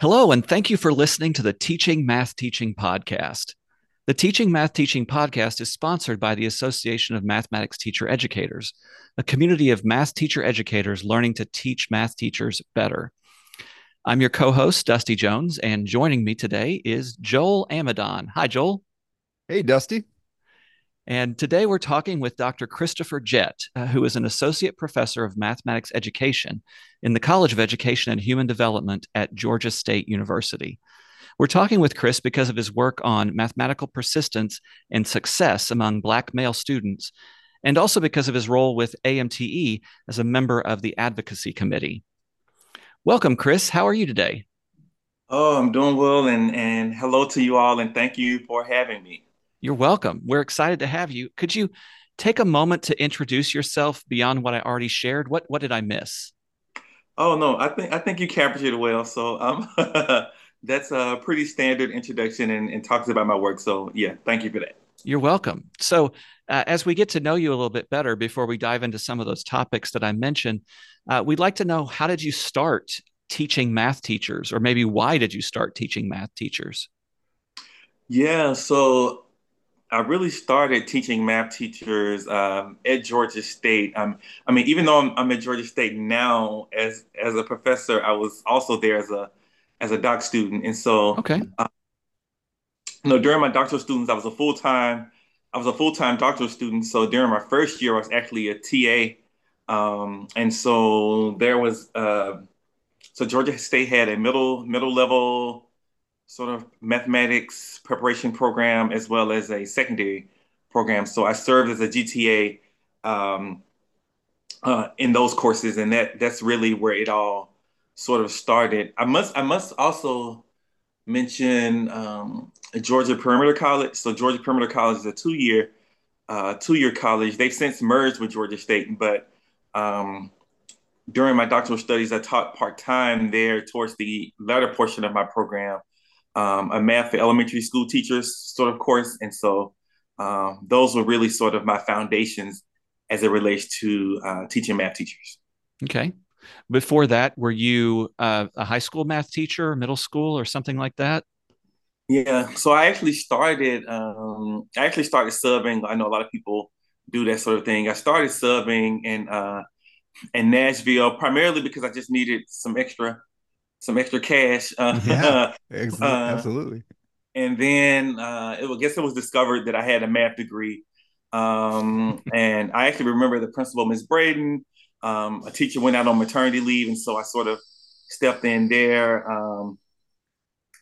Hello, and thank you for listening to the Teaching Math Teaching Podcast. The Teaching Math Teaching Podcast is sponsored by the Association of Mathematics Teacher Educators, a community of math teacher educators learning to teach math teachers better. I'm your co host, Dusty Jones, and joining me today is Joel Amidon. Hi, Joel. Hey, Dusty. And today we're talking with Dr. Christopher Jett, uh, who is an associate professor of mathematics education in the College of Education and Human Development at Georgia State University. We're talking with Chris because of his work on mathematical persistence and success among Black male students, and also because of his role with AMTE as a member of the advocacy committee. Welcome, Chris. How are you today? Oh, I'm doing well, and, and hello to you all, and thank you for having me. You're welcome. We're excited to have you. Could you take a moment to introduce yourself beyond what I already shared? What what did I miss? Oh no, I think I think you captured it well. So um, that's a pretty standard introduction and, and talks about my work. So yeah, thank you for that. You're welcome. So uh, as we get to know you a little bit better before we dive into some of those topics that I mentioned, uh, we'd like to know how did you start teaching math teachers, or maybe why did you start teaching math teachers? Yeah, so I really started teaching math teachers um, at Georgia State. Um, I mean, even though I'm, I'm, at Georgia State now as as a professor, I was also there as a as a doc student, and so okay. Uh, you know, during my doctoral students, I was a full time I was a full time doctoral student. So during my first year, I was actually a TA, um, and so there was uh, so Georgia State had a middle middle level sort of mathematics preparation program as well as a secondary program. So I served as a GTA um, uh, in those courses, and that that's really where it all sort of started. I must I must also mention um, Georgia Perimeter College. So Georgia Perimeter College is a two year uh, two year college. They've since merged with Georgia State, but um, during my doctoral studies, I taught part time there towards the latter portion of my program um, a math for elementary school teachers sort of course. And so um, those were really sort of my foundations as it relates to uh, teaching math teachers. Okay. Before that, were you uh, a high school math teacher, middle school, or something like that? Yeah. So I actually started. Um, I actually started subbing. I know a lot of people do that sort of thing. I started subbing in uh, in Nashville primarily because I just needed some extra some extra cash. Uh, yeah, uh, absolutely. And then uh, it, I guess it was discovered that I had a math degree. Um, and I actually remember the principal, Ms. Braden. Um, a teacher went out on maternity leave, and so I sort of stepped in there. Um,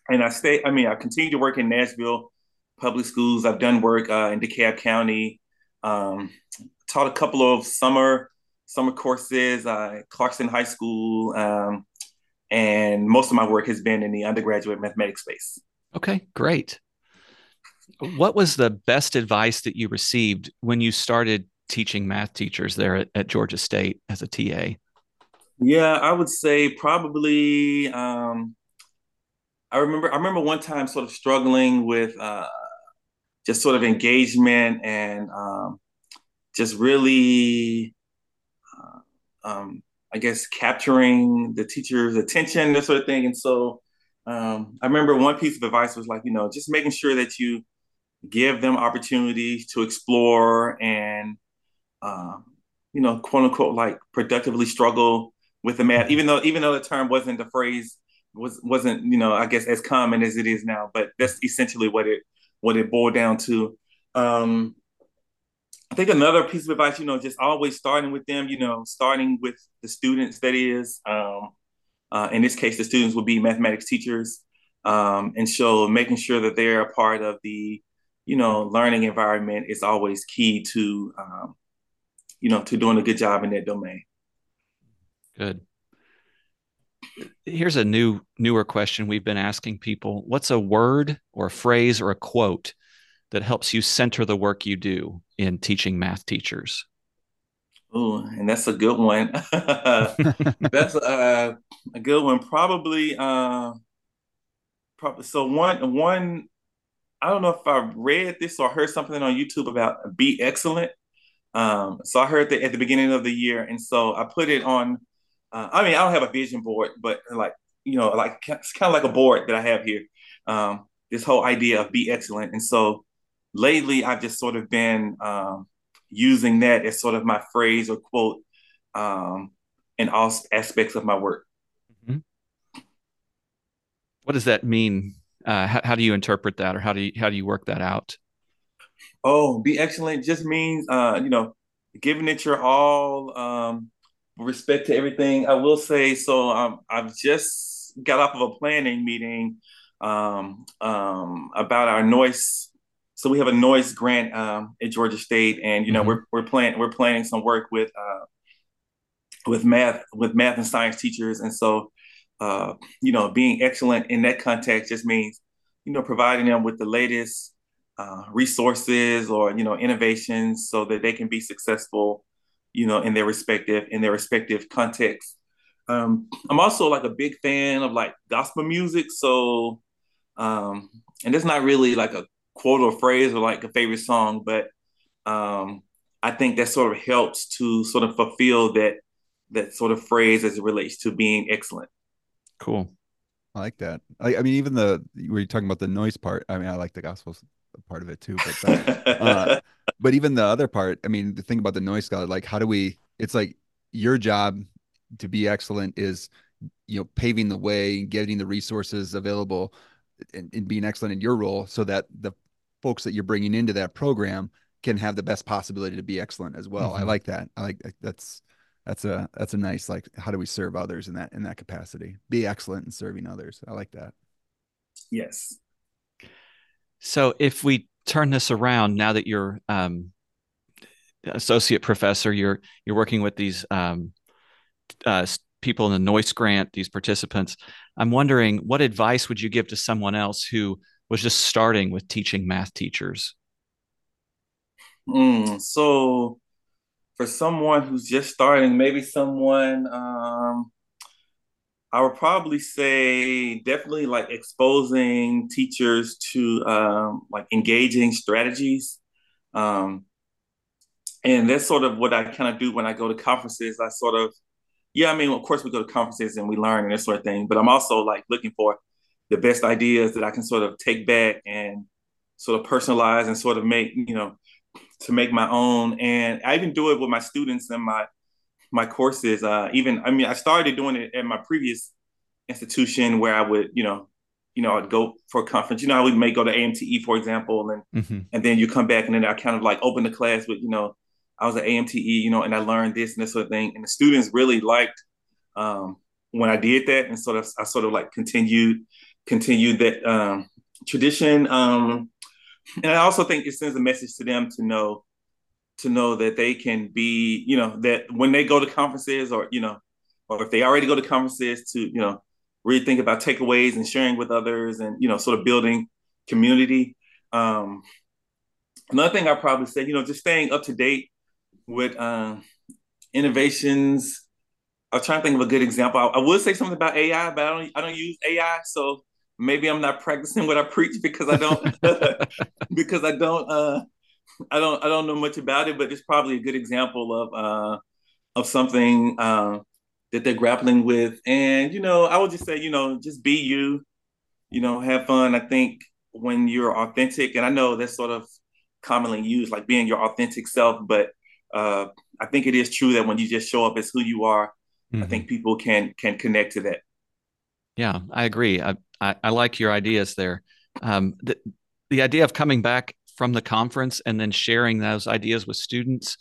and I stay. I mean, I continued to work in Nashville public schools. I've done work uh, in DeKalb County. Um, taught a couple of summer summer courses, uh, Clarkston High School, um, and most of my work has been in the undergraduate mathematics space. Okay, great. What was the best advice that you received when you started teaching math teachers there at, at Georgia State as a TA? Yeah, I would say probably. Um, I remember. I remember one time sort of struggling with uh, just sort of engagement and um, just really uh, um, I guess capturing the teacher's attention, that sort of thing. And so um, I remember one piece of advice was like, you know, just making sure that you give them opportunities to explore and, um, you know, quote unquote, like productively struggle with the math, even though even though the term wasn't the phrase was wasn't you know I guess as common as it is now, but that's essentially what it what it boiled down to. Um, I think another piece of advice, you know, just always starting with them, you know, starting with the students, that is. Um, uh, in this case, the students will be mathematics teachers. Um, and so making sure that they're a part of the, you know, learning environment is always key to, um, you know, to doing a good job in that domain. Good. Here's a new, newer question we've been asking people. What's a word or a phrase or a quote that helps you center the work you do in teaching math teachers? Oh, and that's a good one. that's a, a good one. Probably, uh, probably. So one, one. I don't know if I read this or heard something on YouTube about be excellent. Um, so I heard that at the beginning of the year, and so I put it on. Uh, I mean, I don't have a vision board, but like you know, like it's kind of like a board that I have here. Um, this whole idea of be excellent, and so lately I've just sort of been um, using that as sort of my phrase or quote um, in all aspects of my work. Mm-hmm. What does that mean? Uh, how, how, do you interpret that, or how do you how do you work that out? Oh, be excellent just means uh, you know giving it your all. Um, respect to everything, I will say so. Um, I've just got off of a planning meeting um, um, about our Noyce. So we have a Noyce grant um, at Georgia State, and you know mm-hmm. we're we're planning we're planning some work with uh, with math with math and science teachers, and so uh, you know being excellent in that context just means you know providing them with the latest uh, resources or you know innovations so that they can be successful you know, in their respective in their respective contexts. Um, I'm also like a big fan of like gospel music, so um, and it's not really like a quote or phrase or like a favorite song, but um, I think that sort of helps to sort of fulfill that that sort of phrase as it relates to being excellent. Cool. I like that. I, I mean, even the were you talking about the Noyce part? I mean, I like the gospel part of it too, but uh, but even the other part, I mean, the thing about the Noyce scholar, like how do we? It's like your job to be excellent is you know paving the way and getting the resources available and, and being excellent in your role so that the folks that you're bringing into that program can have the best possibility to be excellent as well. Mm-hmm. I like that. I like that's that's a that's a nice like how do we serve others in that in that capacity? Be excellent in serving others. I like that. Yes. So if we turn this around now that you're um, associate professor, you're you're working with these um, uh, people in the Noyce grant, these participants. I'm wondering what advice would you give to someone else who was just starting with teaching math teachers? Mm, so, for someone who's just starting, maybe someone um, I would probably say definitely like exposing teachers to um, like engaging strategies. Um, and that's sort of what I kind of do when I go to conferences. I sort of, yeah, I mean, of course, we go to conferences and we learn and this sort of thing, but I'm also like looking for the best ideas that I can sort of take back and sort of personalize and sort of make, you know, to make my own. And I even do it with my students and my my courses. Uh, even I mean, I started doing it at my previous institution where I would, you know, you know, I'd go for a conference. You know, I would may go to AMTE, for example, and mm-hmm. and then you come back and then I kind of like open the class with, you know, I was at AMTE, you know, and I learned this and this sort of thing. And the students really liked um, when I did that, and sort of I sort of like continued continued that um, tradition. Um, and I also think it sends a message to them to know to know that they can be, you know, that when they go to conferences or, you know, or if they already go to conferences to, you know, really think about takeaways and sharing with others and, you know, sort of building community. Um, another thing I probably say, you know, just staying up to date with um, innovations. I was trying to think of a good example. I, I would say something about AI, but I don't, I don't use AI. So maybe I'm not practicing what I preach because I don't, because I don't, uh, I don't I don't know much about it, but it's probably a good example of uh, of something uh, that they're grappling with. And you know, I would just say, you know, just be you. You know, have fun. I think when you're authentic, and I know that's sort of commonly used, like being your authentic self, but uh, I think it is true that when you just show up as who you are, mm-hmm. I think people can can connect to that. Yeah, I agree. I I, I like your ideas there. Um, the the idea of coming back from the conference and then sharing those ideas with students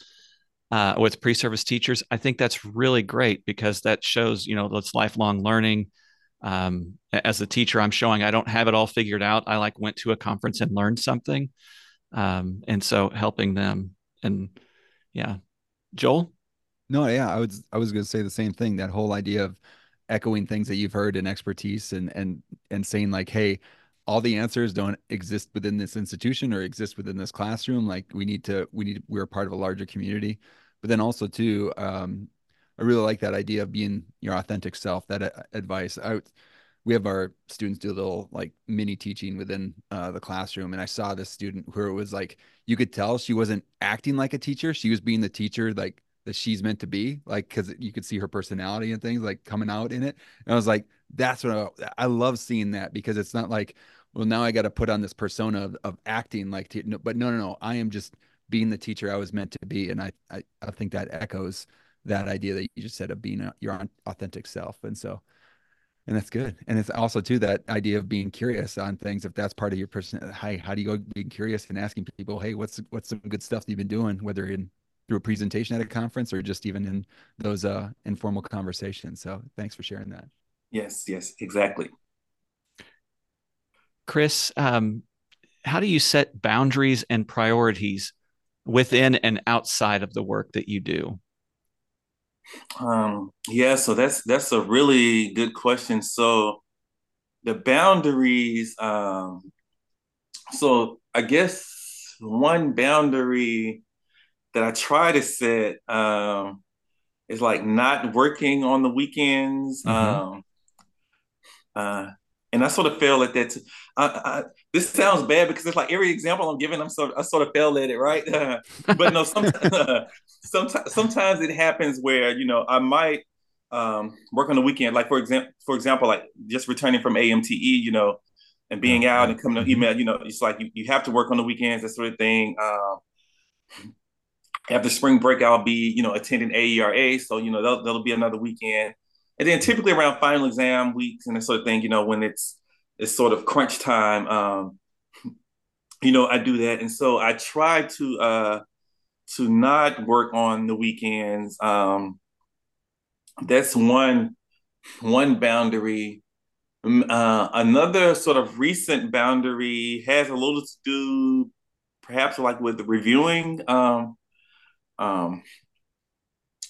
uh, with pre-service teachers i think that's really great because that shows you know that's lifelong learning. Um, as a teacher i'm showing i don't have it all figured out. I like went to a conference and learned something um, and so helping them. And yeah. Joel? No yeah i was i was going to say the same thing that whole idea of echoing things that you've heard and expertise and and and saying like hey all the answers don't exist within this institution or exist within this classroom. Like we need to we need we're part of a larger community. But then also too um, i really like that idea of being your authentic self that uh, advice. I we have our students do a little like mini teaching within uh, the classroom and i saw this student where it was like you could tell she wasn't acting like a teacher. She was being the teacher like that she's meant to be like because you could see her personality and things like coming out in it. And i was like that's what i, I love seeing that because it's not like well now i got to put on this persona of, of acting like no, but no no no. I am just being the teacher i was meant to be. And i i, I think that echoes that idea that you just said of being a, your authentic self. And so and that's good. And it's also too that idea of being curious on things if that's part of your person hey how do you go being curious and asking people hey what's what's some good stuff you've been doing? Whether in through a presentation at a conference or just even in those uh, informal conversations. So thanks for sharing that. Yes yes exactly. Chris um, how do you set boundaries and priorities within and outside of the work that you do? Um, yeah, so that's that's a really good question. So the boundaries, um, so I guess one boundary that I try to set um, is like not working on the weekends. Mm-hmm. Um, uh, and I sort of fail at that. T- I, I, this sounds bad because it's like every example I'm giving, I'm sort of, I sort of fail at it, right? but no, sometimes, sometimes, sometimes it happens where you know I might um, work on the weekend, like for example, for example, like just returning from AMTE, you know, and being out and coming to mm-hmm. email, you know, it's like you, you have to work on the weekends, that sort of thing. Um, after spring break, I'll be, you know, attending AERA, so you know that'll, that'll be another weekend. And then typically around final exam weeks and that sort of thing, you know, when it's it's sort of crunch time, um, you know, I do that. And so I try to uh to not work on the weekends. Um that's one one boundary. Uh, another sort of recent boundary has a little to do perhaps like with reviewing. Um, um,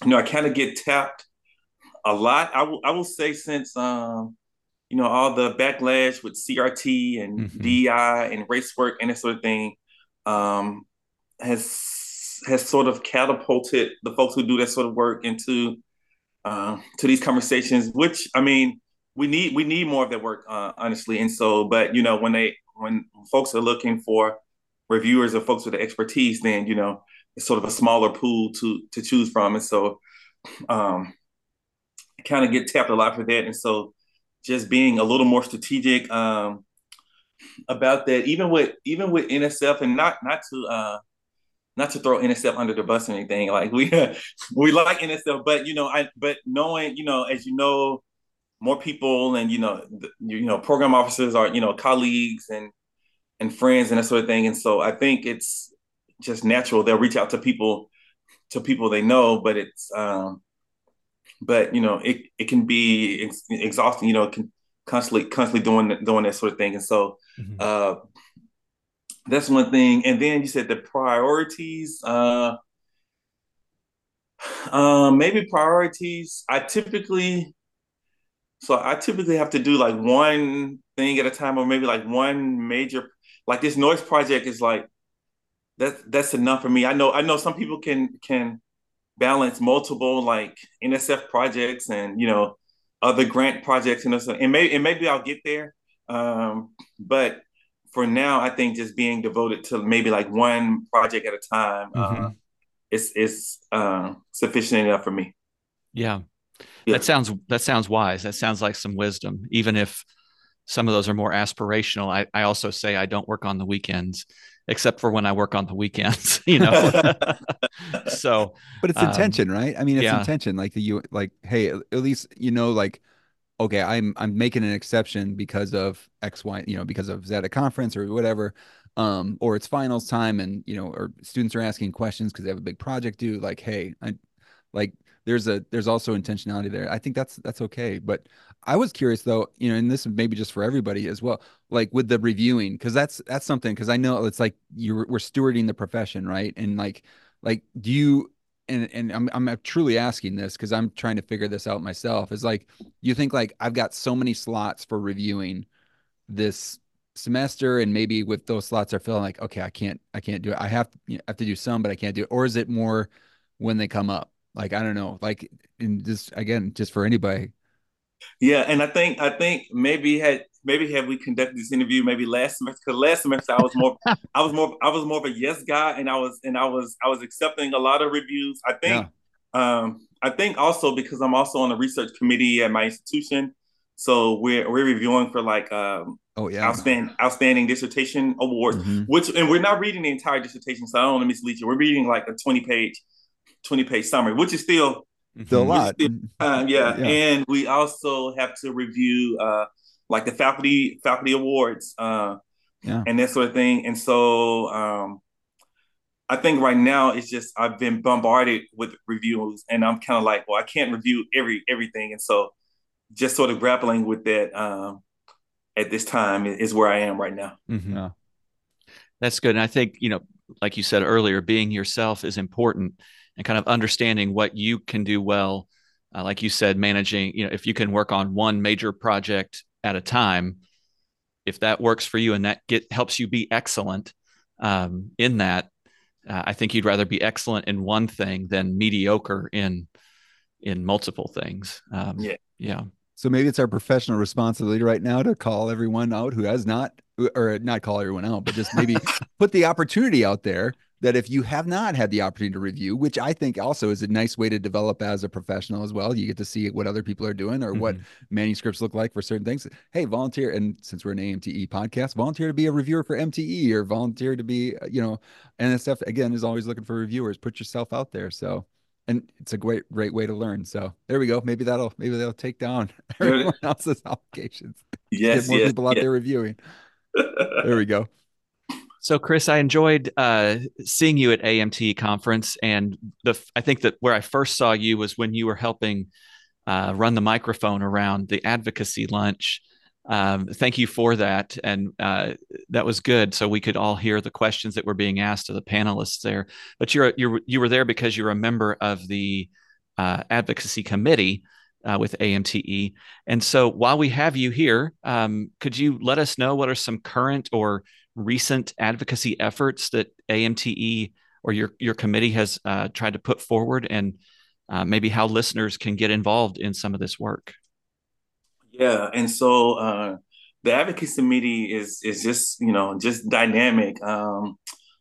you know, I kind of get tapped a lot. I will I will say since um, you know all the backlash with CRT and mm-hmm. DI and race work and that sort of thing um, has has sort of catapulted the folks who do that sort of work into uh, to these conversations. Which I mean, we need we need more of that work, uh, honestly. And so, but you know, when they when folks are looking for reviewers or folks with the expertise, then you know it's sort of a smaller pool to to choose from. And so, um, kind of get tapped a lot for that. And so just being a little more strategic um, about that, even with even with NSF and not not to uh, not to throw NSF under the bus or anything. Like we we like NSF, but you know, I but knowing, you know, as you know, more people and you know, the, you know, program officers are, you know, colleagues and and friends and that sort of thing. And so I think it's just natural. They'll reach out to people to people they know, but it's um but you know it, it can be ex- exhausting you know can constantly constantly doing doing that sort of thing and so mm-hmm. uh that's one thing and then you said the priorities uh um maybe priorities i typically so i typically have to do like one thing at a time or maybe like one major like this Noyce project is like that that's enough for me i know i know some people can can balance multiple like NSF projects and you know other grant projects and so and maybe and maybe I'll get there. Um, but for now, I think just being devoted to maybe like one project at a time mm-hmm. uh, is is uh, sufficient enough for me. Yeah. yeah, that sounds that sounds wise. That sounds like some wisdom, even if some of those are more aspirational. I, I also say I don't work on the weekends except for when I work on the weekends, you know. so, but it's intention, um, right? I mean, it's yeah. intention. Like the you, like, hey, at least you know, like, okay, I'm I'm making an exception because of X, Y, you know, because of Zeta conference or whatever, um, or it's finals time, and you know, or students are asking questions because they have a big project due. Like, hey, I, like, there's a there's also intentionality there. I think that's that's okay, but I was curious though, you know, and this maybe just for everybody as well, like with the reviewing, because that's that's something because I know it's like you're we're stewarding the profession, right? And like like do you and and I'm I'm truly asking this because I'm trying to figure this out myself. Is like you think like I've got so many slots for reviewing this semester and maybe with those slots are feeling like okay I can't I can't do it I have you know, have to do some but I can't do it or is it more when they come up like I don't know like in this again just for anybody yeah, and I think I think maybe had maybe had we conducted this interview maybe last semester because last semester I was more I was more I was more of a yes guy and I was and I was I was accepting a lot of reviews. I think yeah. Um, I think also because I'm also on the research committee at my institution, so we're we're reviewing for like um, oh yeah outstanding outstanding dissertation awards, mm-hmm. which and we're not reading the entire dissertation, so I don't want to mislead you. We're reading like a 20 page 20 page summary, which is still still a lot. Still, uh, yeah. yeah. and we also have to review uh, like the faculty faculty awards, uh, yeah. and that sort of thing. And so um, I think right now it's just I've been bombarded with reviews, and I'm kind of like, well, I can't review every everything, and so just sort of grappling with that um, at this time is where I am right now. Mm-hmm. Yeah. That's good, and I think you know, like you said earlier, being yourself is important, and kind of understanding what you can do well. Uh, like you said, managing, you know, if you can work on one major project at a time, if that works for you and that get helps you be excellent um, in that, uh, I think you'd rather be excellent in one thing than mediocre in in multiple things. Um, yeah, yeah. So maybe it's our professional responsibility right now to call everyone out who has not, or not call everyone out, but just maybe put the opportunity out there that if you have not had the opportunity to review, which I think also is a nice way to develop as a professional as well, you get to see what other people are doing or mm-hmm. what manuscripts look like for certain things. Hey, volunteer, and since we're an AMTE podcast, volunteer to be a reviewer for MTE or volunteer to be, uh, you know, NSF again is always looking for reviewers. Put yourself out there. So, and it's a great, great way to learn. So there we go. Maybe that'll, maybe they'll take down everyone else's applications. Yes, Get more yes, people out yes. there reviewing. there we go. So, Chris, I enjoyed uh, seeing you at AMT conference, and the I think that where I first saw you was when you were helping uh, run the microphone around the advocacy lunch. Um, thank you for that, and uh, that was good. So we could all hear the questions that were being asked of the panelists there. But you're you you were there because you're a member of the uh, advocacy committee. Uh, with AMTE. And so while we have you here, um, could you let us know what are some current or recent advocacy efforts that AMTE or your your committee has uh, tried to put forward, and uh, maybe how listeners can get involved in some of this work? Yeah, and so uh, the advocacy committee is is just you know just dynamic. Um,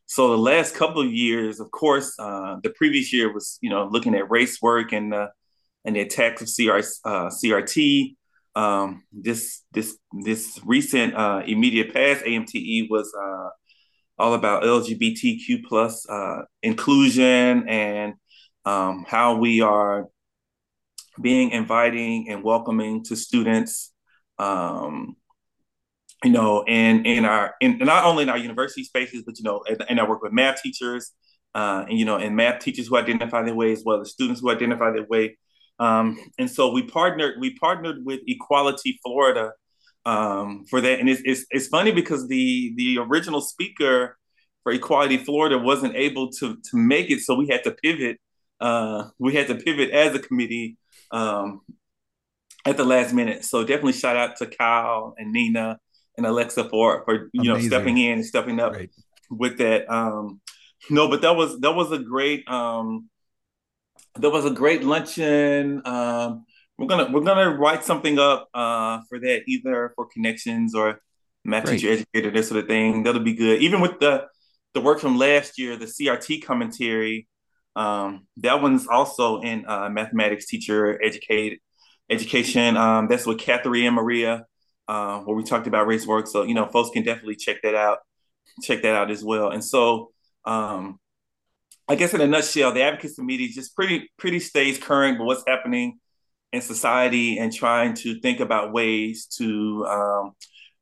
so the last couple of years, of course, uh, the previous year was you know looking at race work and the and the attacks of CR, uh, CRT. Um, this this this recent uh, immediate past AMTE was uh, all about LGBTQ plus uh, inclusion and um, how we are being inviting and welcoming to students. Um, you know, in in our in not only in our university spaces, but you know, and, I work with math teachers, uh, and you know, and math teachers who identify their way as well as students who identify their way um, and so we partnered we partnered with Equality Florida um, for that. And it's, it's, it's funny because the the original speaker for Equality Florida wasn't able to to make it, so we had to pivot. Uh, we had to pivot as a committee um, at the last minute. So definitely shout out to Kyle and Nina and Alexa for for you Amazing. know stepping in and stepping up right. with that. Um, no, but that was that was a great um, there was a great luncheon. Um, we're gonna we're gonna write something up uh, for that either for connections or math teacher educator this sort of thing. That'll be good. Even with the the work from last year, the CRT commentary. Um, that one's also in uh, mathematics teacher educated education. Um, that's with Cathery and Maria, uh, where we talked about race work. So you know, folks can definitely check that out, check that out as well. And so um, I guess in a nutshell, the advocacy committee just pretty pretty stays current with what's happening in society and trying to think about ways to um,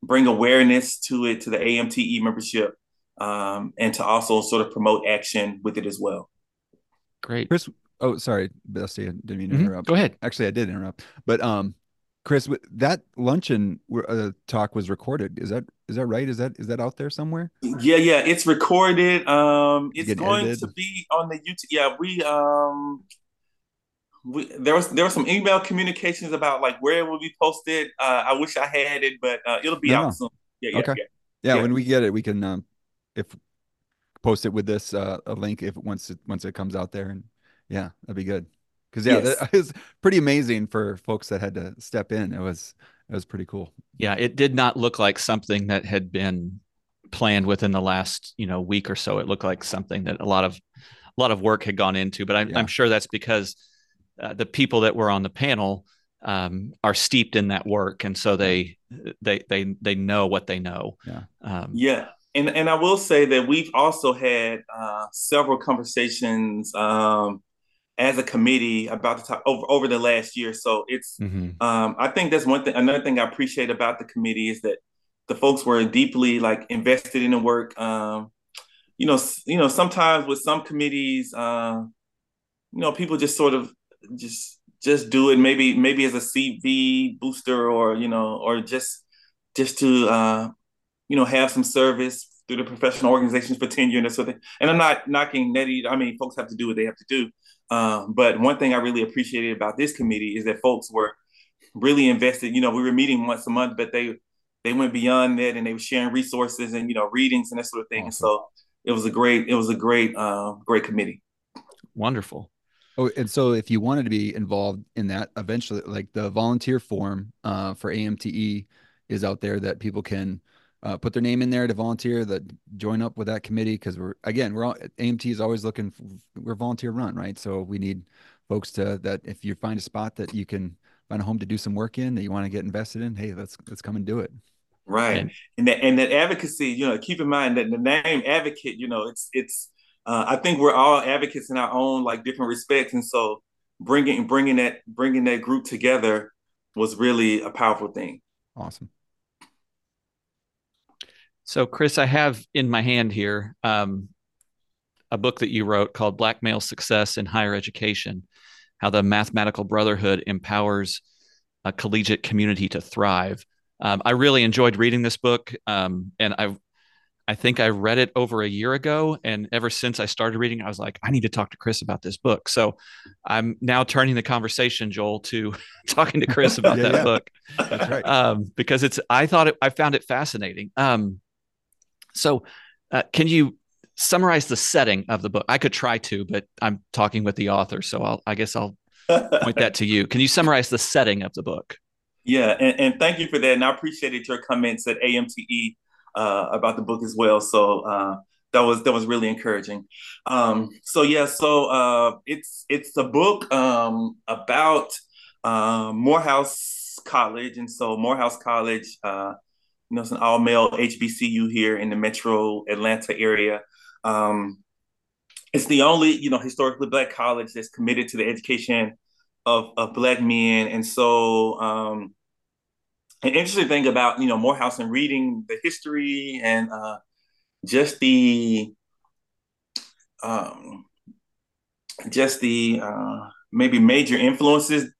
bring awareness to it to the AMTE membership um, and to also sort of promote action with it as well. Great, Chris. Oh, sorry, Dusty, I didn't mean to mm-hmm. interrupt. Go ahead. Actually, I did interrupt, but um, Chris, that luncheon uh, talk was recorded. Is that is that right? Is that is that out there somewhere? Yeah, yeah, it's recorded. Um, it's going edited? to be on the YouTube. Yeah, we um, we there was there was some email communications about like where it will be posted. Uh, I wish I had it, but uh, it'll be no. out soon. Yeah, yeah, okay. yeah, yeah. When we get it, we can um, if post it with this uh, a link if once it once it comes out there, and yeah, that'd be good because yeah, yes. it was pretty amazing for folks that had to step in. It was it was pretty cool. Yeah, it did not look like something that had been planned within the last you know week or so. It looked like something that a lot of a lot of work had gone into. But I'm, yeah. I'm sure that's because uh, the people that were on the panel um, are steeped in that work, and so they they they they know what they know. Yeah. Um, yeah. And, and I will say that we've also had uh, several conversations um, as a committee about the top over, over the last year. So it's mm-hmm. um, I think that's one thing. Another thing I appreciate about the committee is that the folks were deeply like invested in the work. Um, you know, you know, sometimes with some committees, uh, you know, people just sort of just just do it maybe maybe as a CV booster or you know or just just to uh, you know have some service through the professional organizations for tenure and that sort of thing. And I'm not knocking that either. I mean, folks have to do what they have to do. Um, but one thing I really appreciated about this committee is that folks were really invested. You know, we were meeting once a month, but they they went beyond that and they were sharing resources and you know readings and that sort of thing. Awesome. And so it was a great it was a great uh, great committee. Wonderful. Oh, and so if you wanted to be involved in that, eventually, like the volunteer form uh, for AMTE is out there that people can uh, put their name in there to volunteer, that join up with that committee because we're again we're all, AMT is always looking for, we're volunteer run, right? So we need folks to that if you find a spot that you can find a home to do some work in that you want to get invested in, hey, let's let's come and do it. Right, and, and that and that advocacy, you know, keep in mind that the name advocate, you know, it's it's uh, I think we're all advocates in our own like different respects, and so bringing bringing that bringing that group together was really a powerful thing. Awesome. So, Chris, I have in my hand here um, a book that you wrote called Black Male Success in Higher Education How the Mathematical Brotherhood Empowers a Collegiate Community to Thrive. Um, I really enjoyed reading this book, um, and I I think I read it over a year ago. And ever since I started reading, I was like, I need to talk to Chris about this book. So I'm now turning the conversation, Joel, to talking to Chris about yeah, that yeah. book. That's right. Um, because it's, I thought it, I found it fascinating. Um, so uh, can you summarize the setting of the book? I could try to, but I'm talking with the author. So I'll, I guess I'll point that to you. Can you summarize the setting of the book? Yeah. And, and thank you for that. And I appreciated your comments at AMTE uh, about the book as well. So uh, that was that was really encouraging. Um, so yeah, so uh, it's it's a book um, about uh, Morehouse College, and so Morehouse College, uh, you know, it's an all male HBCU here in the Metro Atlanta area. Um, it's the only you know historically black college that's committed to the education of, of black men, and so um, an interesting thing about you know Morehouse and reading the history and uh, just the um, just the uh, maybe major influences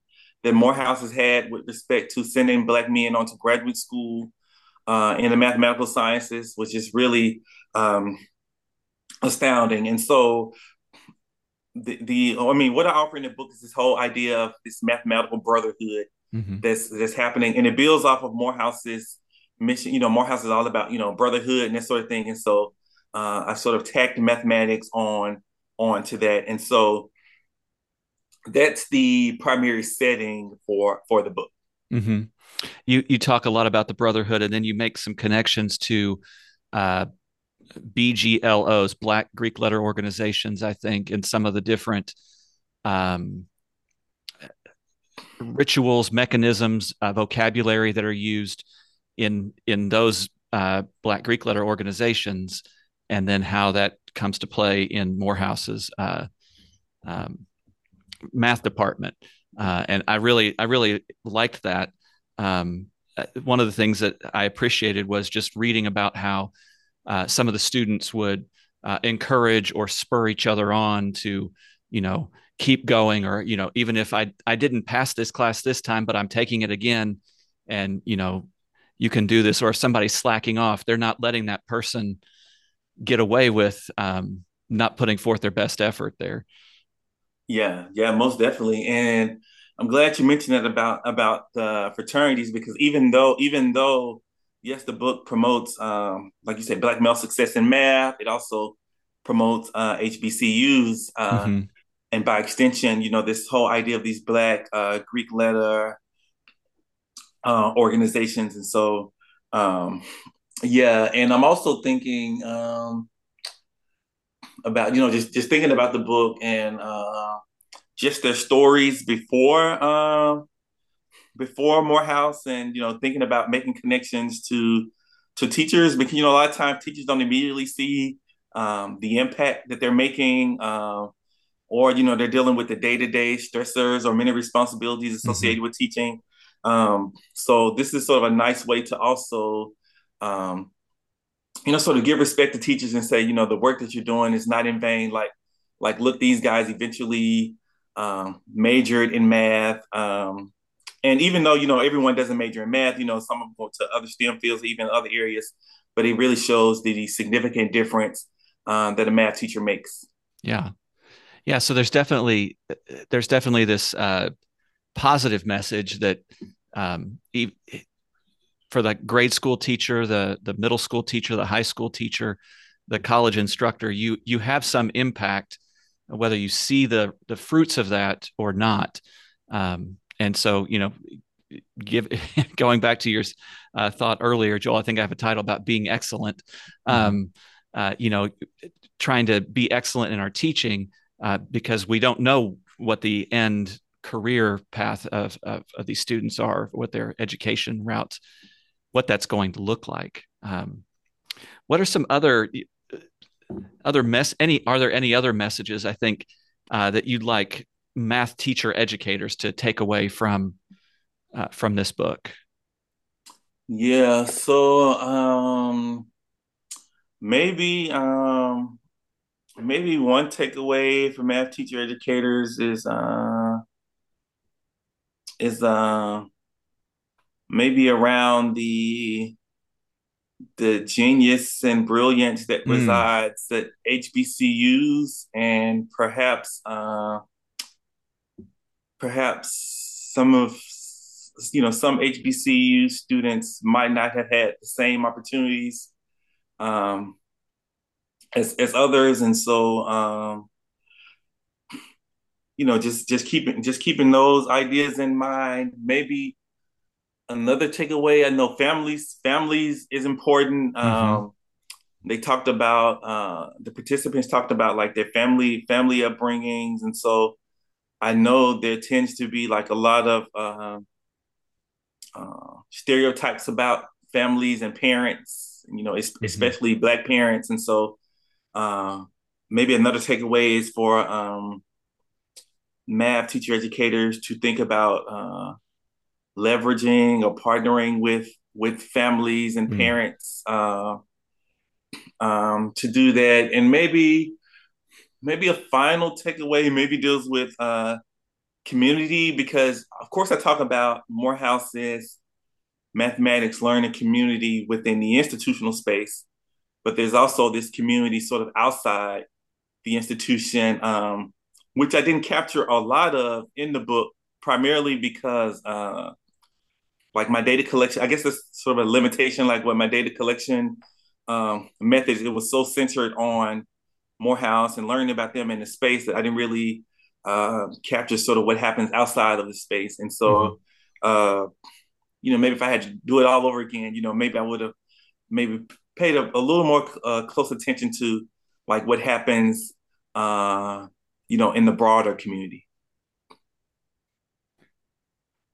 that Morehouse has had with respect to sending black men onto graduate school uh, in the mathematical sciences, which is really um, astounding. And so the, the I mean, what I offer in the book is this whole idea of this mathematical brotherhood mm-hmm. that's that's happening, and it builds off of Morehouse's mission. You know, Morehouse is all about you know brotherhood and that sort of thing, and so uh, I sort of tacked mathematics on on to that, and so that's the primary setting for for the book. Mm-hmm. You you talk a lot about the brotherhood, and then you make some connections to uh, BGLOs, Black Greek Letter Organizations, I think, and some of the different um, rituals, mechanisms, uh, vocabulary that are used in in those uh, Black Greek letter organizations, and then how that comes to play in Morehouse's uh, um, math department. Uh, and I really, I really liked that. Um, uh, one of the things that I appreciated was just reading about how uh, some of the students would encourage or spur each other on to, you know, keep going or you know even if i i didn't pass this class this time but i'm taking it again and you know you can do this or if somebody's slacking off they're not letting that person get away with um, not putting forth their best effort there. Yeah yeah most definitely. And i'm glad you mentioned that about about the fraternities because even though even though yes the book promotes um, like you said black male success in math it also promotes uh, hbcus uh, mm-hmm. and by extension, you know, this whole idea of these Black uh, Greek letter uh, organizations, and so um, yeah, and I'm also thinking, um, about you know just just thinking about the book and uh, just their stories before uh, before Morehouse, and you know thinking about making connections to to teachers because you know a lot of times teachers don't immediately see um, the impact that they're making. Uh, or you know they're dealing with the day-to-day stressors or many responsibilities mm-hmm. associated mm-hmm. with teaching um, so this is sort of a nice way to also um, you know, sort of give respect to teachers and say, you know, the work that you're doing is not in vain. Like, like look, these guys eventually um, majored in math. Um, and even though, you know, everyone doesn't major in math, you know, some of them go to other STEM fields, even other areas, but it really shows the significant difference um, that a math teacher makes. Yeah. Yeah. So there's definitely, there's definitely this uh, positive message that um, for the grade school teacher, the the middle school teacher, the high school teacher, the college instructor, you you have some impact, whether you see the the fruits of that or not. Um, and so, you know, give going back to your uh, thought earlier, Joel. I think I have a title about being excellent. Mm-hmm. Um, uh, you know, trying to be excellent in our teaching uh, because we don't know what the end career path of, of, of, these students are, what their education routes what that's going to look like. Um, what are some other other mess? Any are there any other messages? I think uh, that you'd like math teacher educators to take away from uh, from this book. Yeah. So um, maybe um, maybe one takeaway for math teacher educators is uh, is uh, maybe around the the genius and brilliance that mm. resides at HBCUs and perhaps uh, perhaps some of you know some HBCU students might not have had the same opportunities um, as as others, and so um, you know just just keeping just keeping those ideas in mind. Maybe another takeaway. I know families families is important. Mm-hmm. Um, they talked about uh, the participants talked about like their family family upbringings, and so I know there tends to be like a lot of uh, uh, stereotypes about families and parents. You know, mm-hmm. especially Black parents, and so uh, maybe another takeaway is for um, math teacher educators to think about uh, leveraging or partnering with with families and mm. parents uh, um, to do that, and maybe maybe a final takeaway maybe deals with uh, community because of course I talk about Morehouse's mathematics learning community within the institutional space, but there's also this community sort of outside the institution, um, which I didn't capture a lot of in the book, primarily because uh, like my data collection, I guess that's sort of a limitation, like what my data collection um, methods, it was so centered on Morehouse and learning about them in the space that I didn't really uh, capture sort of what happens outside of the space. And so, mm-hmm. uh, you know, maybe if I had to do it all over again, you know, maybe I would have maybe paid a, a little more uh, close attention to like what happens, uh, you know, in the broader community.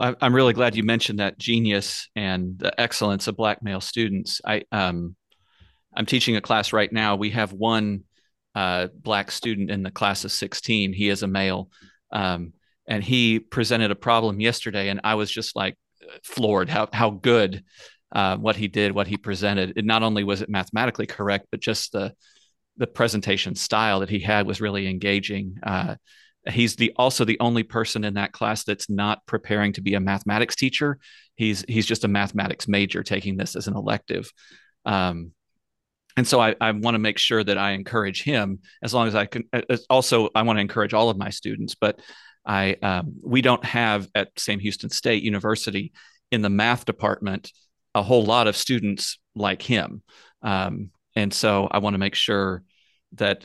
I'm really glad you mentioned that genius and the excellence of black male students. I um, I'm teaching a class right now. We have one uh, black student in the class of 16. He is a male, um, and he presented a problem yesterday, and I was just like floored how how good uh, what he did, what he presented. It not only was it mathematically correct, but just the the presentation style that he had was really engaging. Uh, he's the also the only person in that class that's not preparing to be a mathematics teacher. He's he's just a mathematics major taking this as an elective. Um, and so I, I want to make sure that I encourage him as long as I can. Also, I want to encourage all of my students, but I um, we don't have at Sam Houston State University in the math department a whole lot of students like him, um, and so I want to make sure that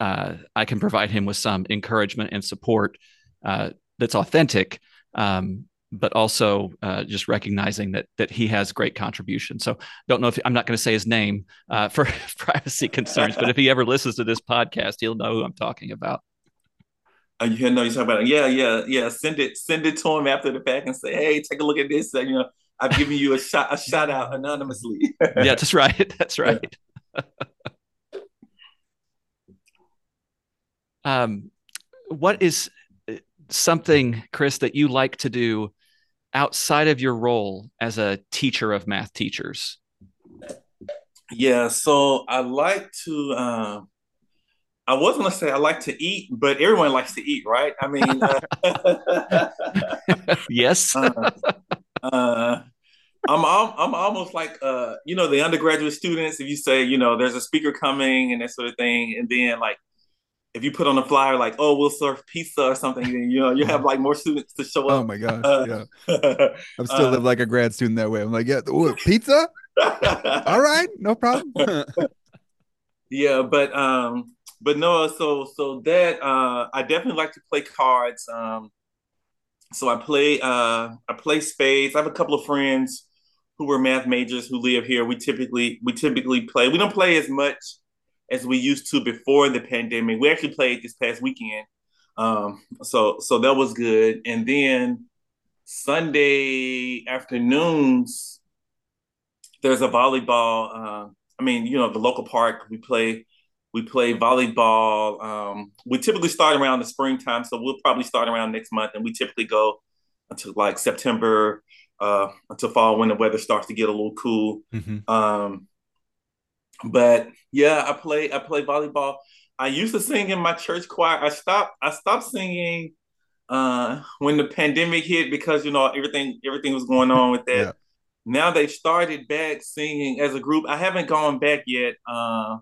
uh, I can provide him with some encouragement and support uh, that's authentic. Um, but also uh, just recognizing that that he has great contribution. So don't know if I'm not going to say his name uh, for privacy concerns, but if he ever listens to this podcast, he'll know who I'm talking about. Uh, you know, you talk about it. Yeah, yeah, yeah. Send it, send it to him after the fact and say, "Hey, take a look at this." Uh, you know, I've given you a shot, a shout out anonymously. yeah, that's right. That's right. Um, what is uh, something, Chris, that you like to do outside of your role as a teacher of math teachers? Yeah, so I like to. Uh, I was gonna say I like to eat, but everyone likes to eat, right? I mean, uh, yes. uh, uh, I'm I'm almost like uh, you know the undergraduate students. If you say you know there's a speaker coming and that sort of thing, and then like if you put on a flyer like, oh, we'll serve pizza or something, then you know you have like more students to show up. Oh my gosh, uh, yeah. I'm still uh, live like a grad student that way. I'm like, yeah, ooh, pizza. All right, no problem. yeah, but um, but no, so so that uh, I definitely like to play cards. Um, so I play uh, I play spades. I have a couple of friends who were math majors who live here. We typically we typically play. We don't play as much as we used to before the pandemic. We actually played this past weekend. Um, so so that was good. And then Sunday afternoons, there's a volleyball. Uh, I mean, you know, the local park. We play we play volleyball. Um, we typically start around the springtime, so we'll probably start around next month, and we typically go until like September, uh, until fall when the weather starts to get a little cool. Mm-hmm. Um, but yeah, I play I play volleyball. I used to sing in my church choir. I stopped I stopped singing uh, when the pandemic hit because you know everything everything was going on with that. yeah. Now they started back singing as a group. I haven't gone back yet. Uh,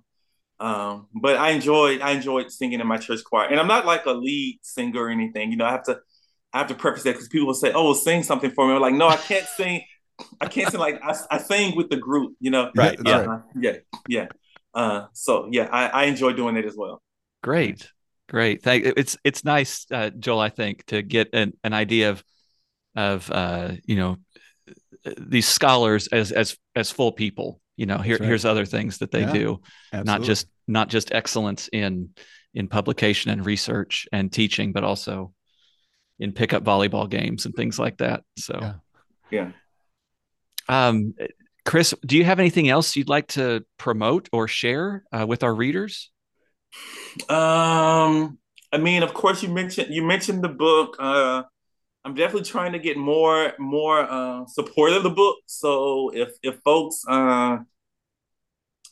um, but I enjoyed I enjoyed singing in my church choir. And I'm not like a lead singer or anything. You know, I have to I have to preface that because people will say, "Oh, well, sing something for me." I'm like, no, I can't sing. I can't sing like I, I sing with the group, you know. Right. Yeah. Uh, yeah. Yeah. Uh, so yeah, I, I enjoy doing it as well. Great. Great. Thank it's it's nice, uh, Joel, I think, to get an, an idea of of uh, you know these scholars as as as full people. You know, here right. here's other things that they yeah, do, absolutely. not just not just excellence in in publication and research and teaching, but also in pickup volleyball games and things like that. So yeah. yeah. Um, Chris, do you have anything else you'd like to promote or share uh, with our readers? Um, I mean, of course, you mentioned you mentioned the book. Uh, I'm definitely trying to get more more uh, support of the book. So if if folks, uh,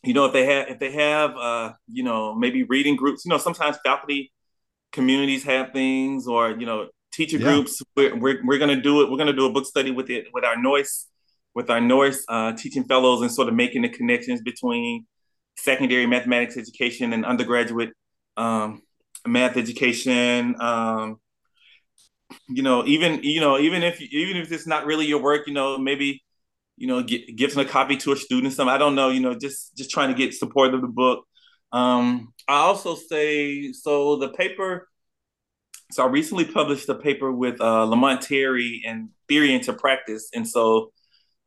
you know, if they have if they have uh, you know maybe reading groups, you know, sometimes faculty communities have things, or you know, teacher yeah. groups. We're, we're, we're gonna do it. We're gonna do a book study with it with our Noyce with our Noyce uh, teaching fellows and sort of making the connections between secondary mathematics education and undergraduate um, math education. Um, you know, even you know, even if even if it's not really your work, you know, maybe you know, get, giving a copy to a student. Some I don't know, you know, just just trying to get support of the book. Um, I also say so. The paper. So I recently published a paper with uh, Lamont Terry and Theory into Practice, and so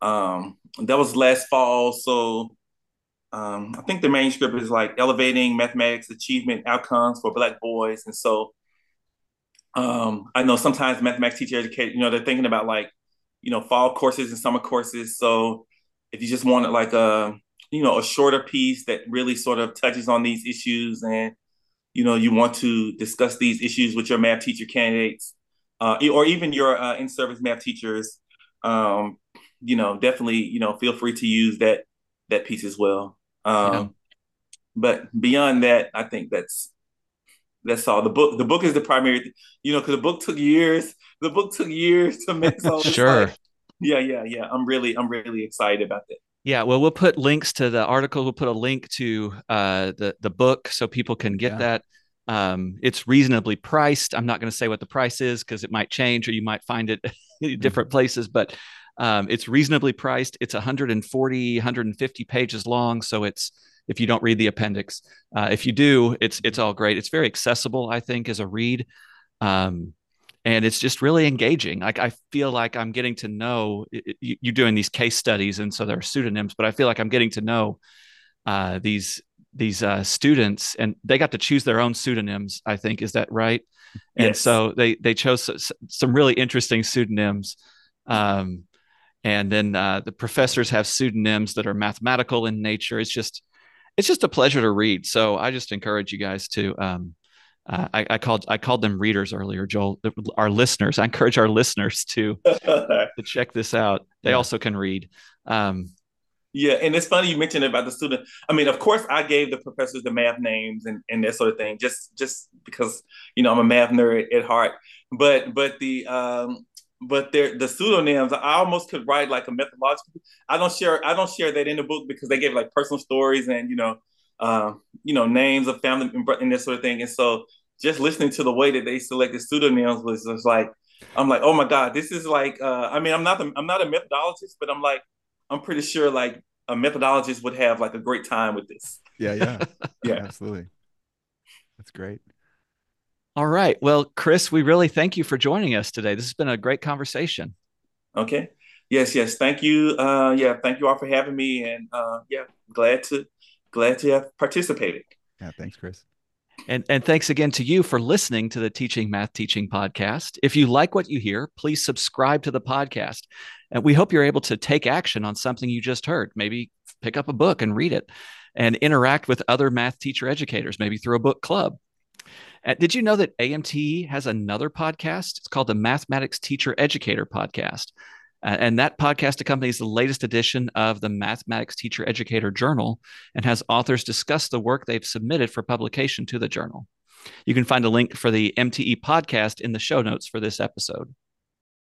um, that was last fall. So um, I think the manuscript is like elevating mathematics achievement outcomes for Black boys. And so um, I know sometimes mathematics teacher educate, you know, they're thinking about like, you know, fall courses and summer courses. So if you just wanted like a, you know, a shorter piece that really sort of touches on these issues and, you know, you want to discuss these issues with your math teacher candidates uh, or even your uh, in-service math teachers, um, you know, definitely, you know, feel free to use that that piece as well. Um, yeah. But beyond that, I think that's that's all. The book, the book is the primary, you know, because the book took years. The book took years to make. So sure. Like, yeah, yeah, yeah. I'm really, I'm really excited about that. Yeah, well, we'll put links to the article. We'll put a link to uh, the the book so people can get yeah. that. Um, it's reasonably priced. I'm not going to say what the price is because it might change, or you might find it different places. But um, it's reasonably priced. It's 140, 150 pages long, so it's if you don't read the appendix. Uh, if you do, it's it's all great. It's very accessible, I think, as a read, um, and it's just really engaging. Like I feel like I'm getting to know you, are doing these case studies, and so there are pseudonyms, but I feel like I'm getting to know uh, these these uh, students, and they got to choose their own pseudonyms. I think is that right? And so they they chose some really interesting pseudonyms. Um, and then uh, the professors have pseudonyms that are mathematical in nature. It's just it's just a pleasure to read. So I just encourage you guys to. Um, uh, I, I, called I called them readers earlier, Joel. Our listeners. I encourage our listeners to to check this out. They yeah. also can read. Um, yeah, and it's funny you mentioned it about the student. I mean, of course, I gave the professors the math names and, and that sort of thing, just just because you know I'm a math nerd at heart. But but the um, but they're the pseudonyms. I almost could write like a methodological. I don't share. I don't share that in the book because they gave like personal stories and you know, uh, you know, names of family and this sort of thing. And so, just listening to the way that they selected pseudonyms was just like, I'm like, oh my god, this is like. Uh, I mean, I'm not. The, I'm not a methodologist, but I'm like, I'm pretty sure like a methodologist would have like a great time with this. Yeah, yeah, yeah, absolutely. That's great. All right. Well, Chris, we really thank you for joining us today. This has been a great conversation. Okay. Yes, yes. Thank you. Uh, yeah, thank you all for having me, and uh, yeah, glad to glad to have participated. Yeah, thanks, Chris. And, and thanks again to you for listening to the Teaching Math Teaching podcast. If you like what you hear, please subscribe to the podcast. And we hope you're able to take action on something you just heard. Maybe pick up a book and read it and interact with other math teacher educators, maybe through a book club. Uh, did you know that AMTE has another podcast? It's called the Mathematics Teacher Educator Podcast. Uh, and that podcast accompanies the latest edition of the Mathematics Teacher Educator Journal and has authors discuss the work they've submitted for publication to the journal. You can find a link for the MTE podcast in the show notes for this episode.